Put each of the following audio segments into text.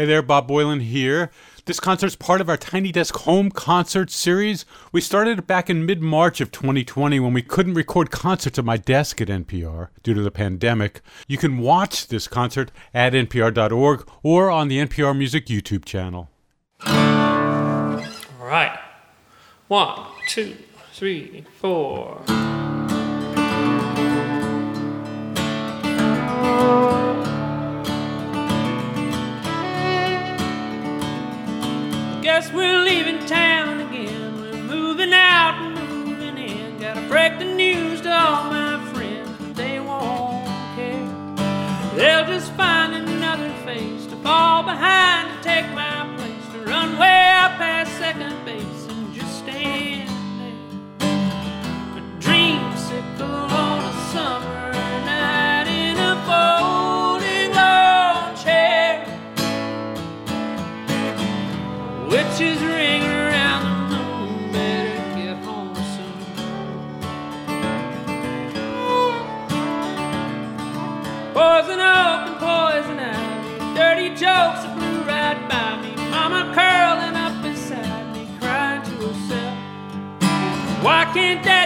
Hey there, Bob Boilen here. This concert's part of our Tiny Desk Home Concert series. We started it back in mid March of 2020 when we couldn't record concerts at my desk at NPR due to the pandemic. You can watch this concert at npr.org or on the NPR Music YouTube channel. All right. One, two, three, four. Guess we're leaving town again. We're moving out and moving in. Gotta break the news to all my friends, but they won't care. They'll just find another face to fall behind to take my place, to run way out past second base can't Daddy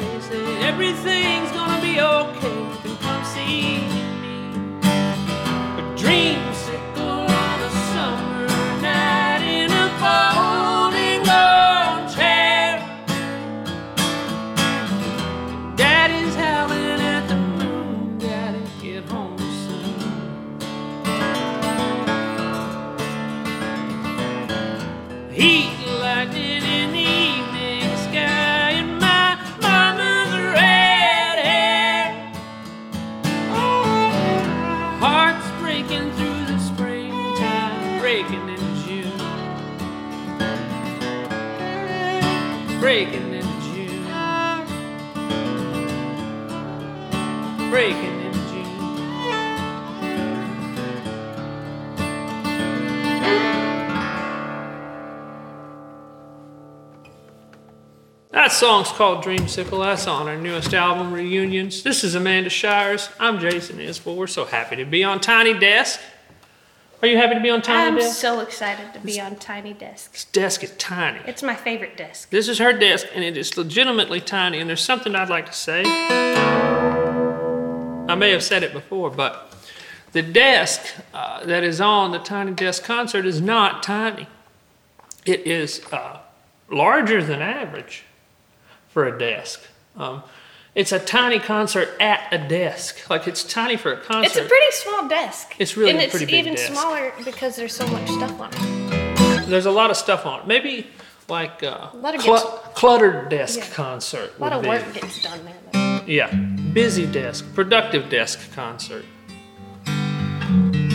moved away. Everything's gonna be okay. You come see song's called Dreamsicle. That's on our newest album, Reunions. This is Amanda Shires. I'm Jason Isbell. We're so happy to be on Tiny Desk. Are you happy to be on Tiny Desk? I'm so excited to be on Tiny Desk. This desk is tiny. It's my favorite desk. This is her desk, and it is legitimately tiny. And there's something I'd like to say. I may have said it before, but the desk uh, that is on the Tiny Desk concert is not tiny. It is uh, larger than average for a desk. Um, it's a tiny concert at a desk. Like it's tiny for a concert. It's a pretty small desk. It's really and a it's pretty big even desk. smaller because there's so much stuff on it. There's a lot of stuff on it. Maybe like uh, A of clu- gets- cluttered desk Yeah. concert. A lot of be. work gets done there. Though. Yeah, busy desk, productive desk concert.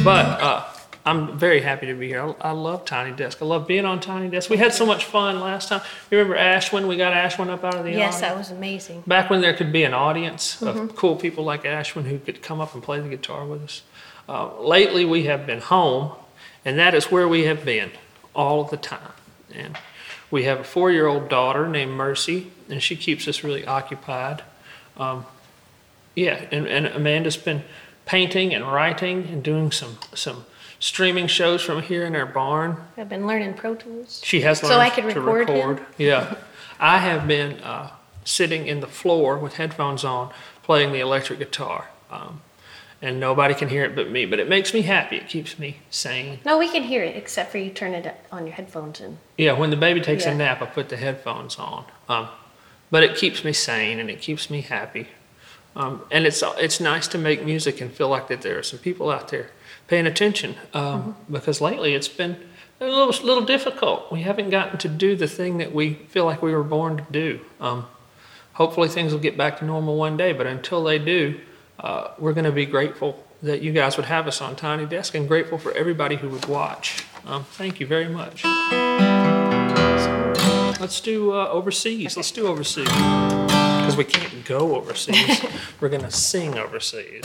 But uh, I'm very happy to be here. I, I love Tiny Desk. I love being on Tiny Desk. We had so much fun last time. You remember Ashwin? We got Ashwin up out of the Yes, audience. that was amazing. Back when there could be an audience Mm-hmm. of cool people like Ashwin who could come up and play the guitar with us. Uh, lately, we have been home, and that is where we have been all the time. And We have a four-year-old daughter named Mercy, and she keeps us really occupied. Um, yeah, and, and Amanda's been painting and writing and doing some some streaming shows from here in our barn. I've been learning Pro Tools. She has So learned I could to record him? Yeah, I have been uh, sitting in the floor with headphones on, playing the electric guitar, um, and nobody can hear it but me. But it makes me happy. It keeps me sane. No, we can hear it except for you turn it on your headphones and Yeah, when the baby takes Yeah. a nap, I put the headphones on. Um, but it keeps me sane and it keeps me happy. Um, and it's it's nice to make music and feel like that there are some people out there paying attention. Um, Because lately it's been a little little difficult. We haven't gotten to do the thing that we feel like we were born to do. Um, hopefully things will get back to normal one day. But until they do, uh, we're going to be grateful that you guys would have us on Tiny Desk and grateful for everybody who would watch. Um, thank you very much. Let's do uh, overseas. Let's do overseas. Because we can't go overseas. We're going to sing overseas.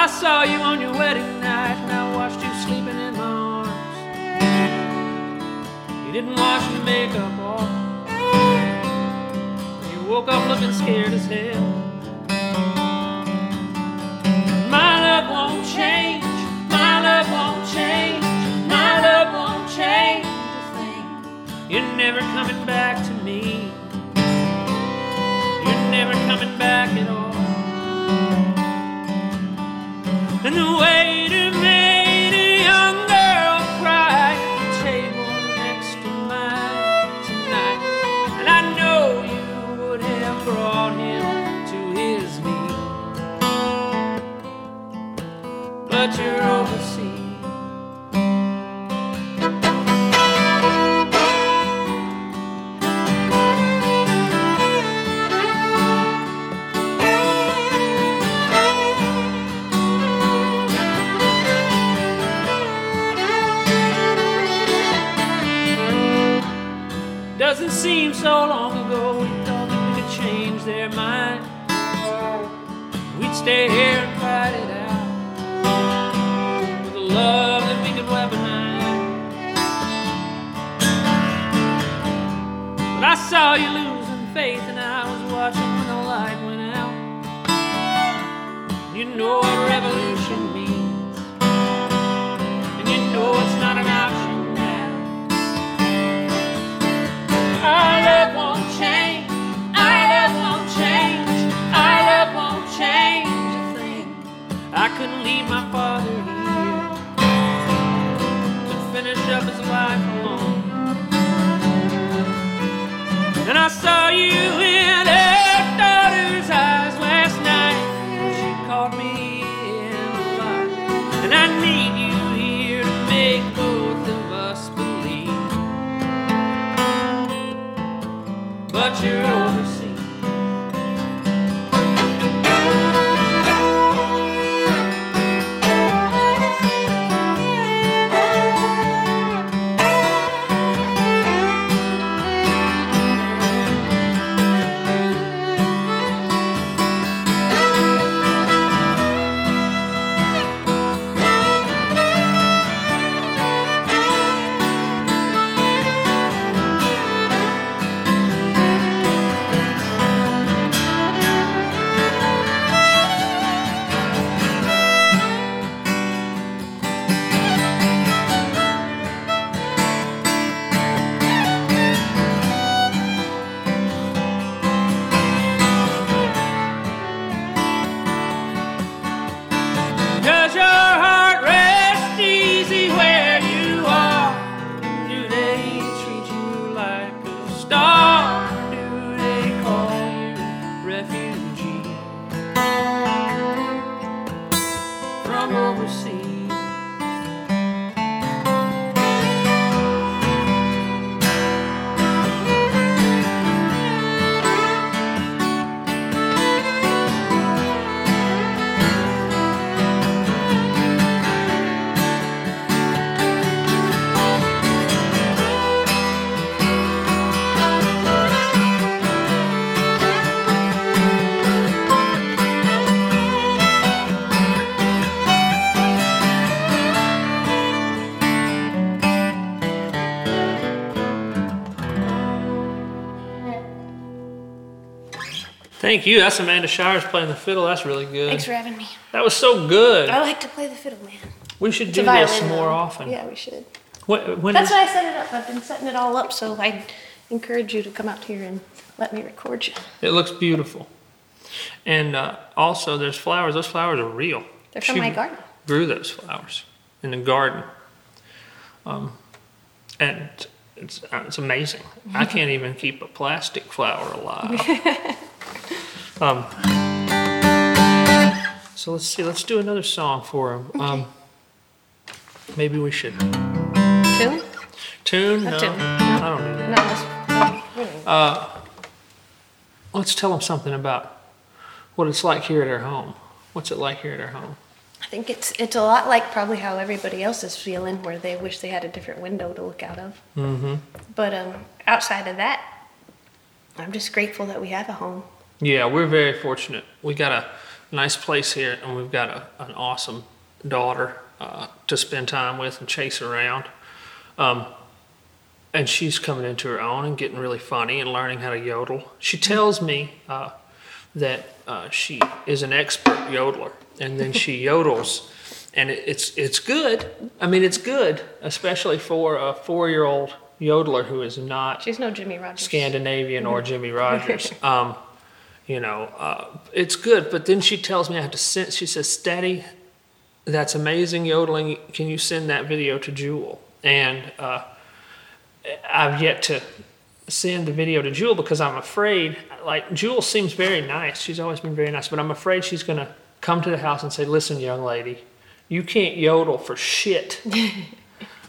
I saw you on your wedding night, and I watched you sleeping in my arms. You didn't wash your makeup off. You woke up looking scared as hell. My love won't change. My love won't change. My love won't change a thing. You're never coming back to me. You're never coming back at all. And the Doesn't so long ago we thought that we could change their mind. We'd stay here and fight it out with a love that we could weaponize. But I saw you losing faith, and I was watching when the light went out. You know what revolution But you're Thank you. That's Amanda Shires playing the fiddle. That's really good. Thanks for having me. That was so good. I like to play the fiddle, man. We should It's do this more though. often. Yeah, we should. When, when That's is- why I set it up. I've been setting it all up, so I encourage you to come out here and let me record you. it looks beautiful. And uh, also, there's flowers. Those flowers are real. They're from She my garden. Grew those flowers in the garden. Um, and it's, it's amazing. I can't even keep a plastic flower alive. um, so let's see. Let's do another song for him. Um, maybe we should Tune? tune. No, tune. I don't do that. No, that's, no, really. Uh, let's tell them something about what it's like here at our home. What's it like here at our home? I think it's it's a lot like probably how everybody else is feeling, where they wish they had a different window to look out of. Mm-hmm. But um, outside of that, I'm just grateful that we have a home. Yeah, we're very fortunate. We got a nice place here, and we've got a, an awesome daughter uh, to spend time with and chase around. Um, and she's coming into her own and getting really funny and learning how to yodel. She tells me uh, that uh, she is an expert yodeler, and then she yodels, and it, it's it's good. I mean, it's good, especially for a four-year-old yodeler who is not She's no Jimmie Rodgers. Scandinavian or Jimmie Rodgers. Um, you know, uh, it's good. But then she tells me I have to send. She says, "Steady, that's amazing yodeling. Can you send that video to Jewel?" And uh, I've yet to send the video to Jewel because I'm afraid. Like Jewel seems very nice. She's always been very nice, but I'm afraid she's gonna come to the house and say, "Listen, young lady, you can't yodel for shit."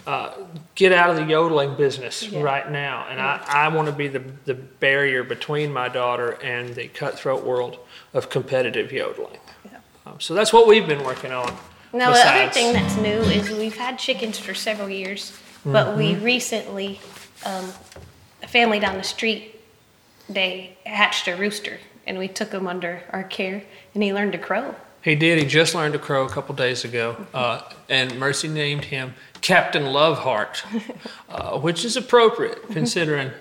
uh, get out of the yodeling business Yeah. right now. And I, I want to be the, the barrier between my daughter and the cutthroat world of competitive yodeling. Yeah. Um, so that's what we've been working on. Now, the other thing that's new is we've had chickens for several years, but we Mm-hmm. recently, um, a family down the street, they hatched a rooster, and we took him under our care, and he learned to crow. He did. He just learned to crow a couple days ago, uh, and Mercy named him Captain Loveheart, uh, which is appropriate considering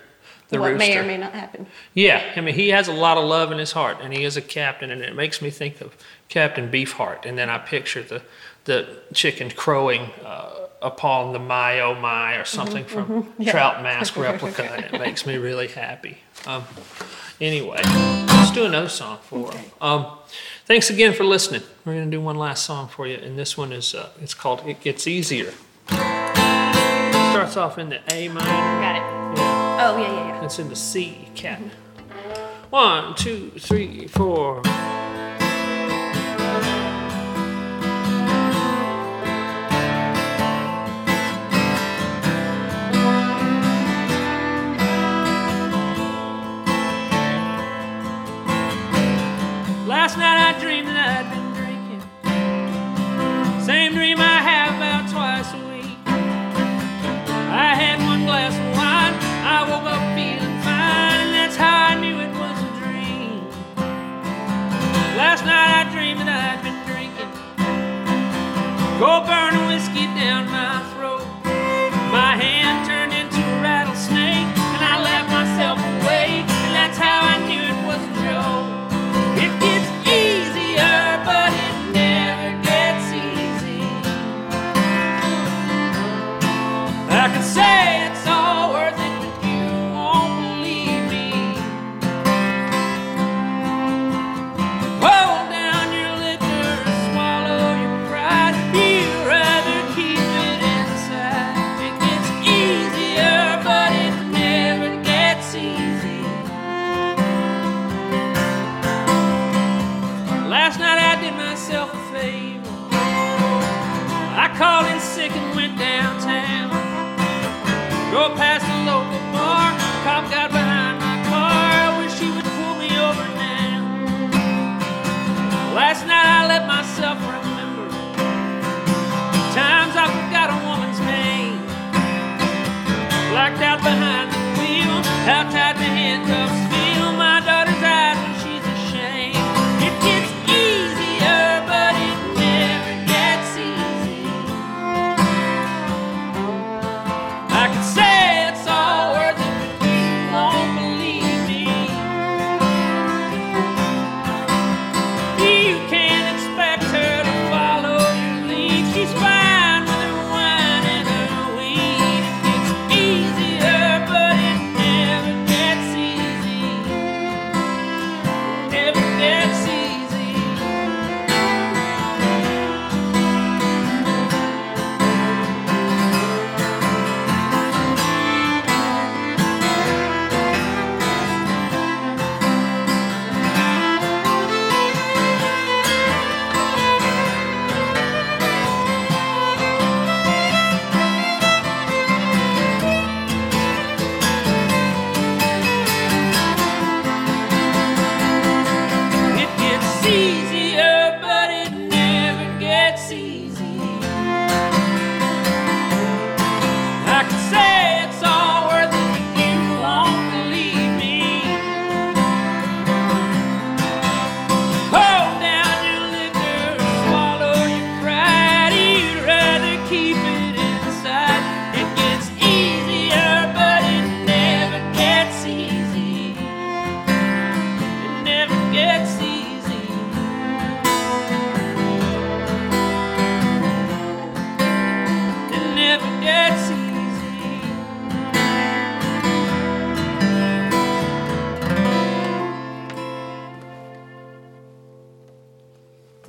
the what rooster. may or may not happen. Yeah, I mean, he has a lot of love in his heart, and he is a captain, and it makes me think of Captain Beefheart, and then I picture the the chicken crowing uh, upon the my oh my or something from Trout Mask replica, and it makes me really happy. Um, anyway, let's do another song for him. Um, thanks again for listening. We're gonna do one last song for you, and this one is uh, it's called "It Gets Easier." Starts off in the A minor. Got it. Yeah. Oh, yeah, yeah, yeah. It's in the C, cat. One, two, three, four. Called in sick and went downtown. Drove past the local bar. Cop got behind my car. I wish he would pull me over now. Last night I let myself remember times I forgot a woman's name. Blacked out behind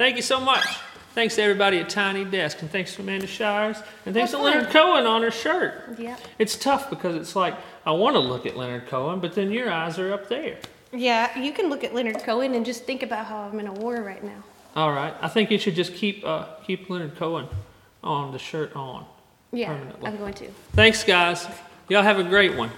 Thank you so much. Thanks to everybody at Tiny Desk, and thanks to Amanda Shires, and thanks to Have fun. Leonard Cohen on her shirt. Yep. It's tough because it's like I want to look at Leonard Cohen, but then your eyes are up there. Yeah, you can look at Leonard Cohen and just think about how I'm in a war right now. All right, I think you should just keep uh, keep Leonard Cohen on the shirt on. Yeah, Permanently. I'm going to. Thanks, guys. Y'all have a great one.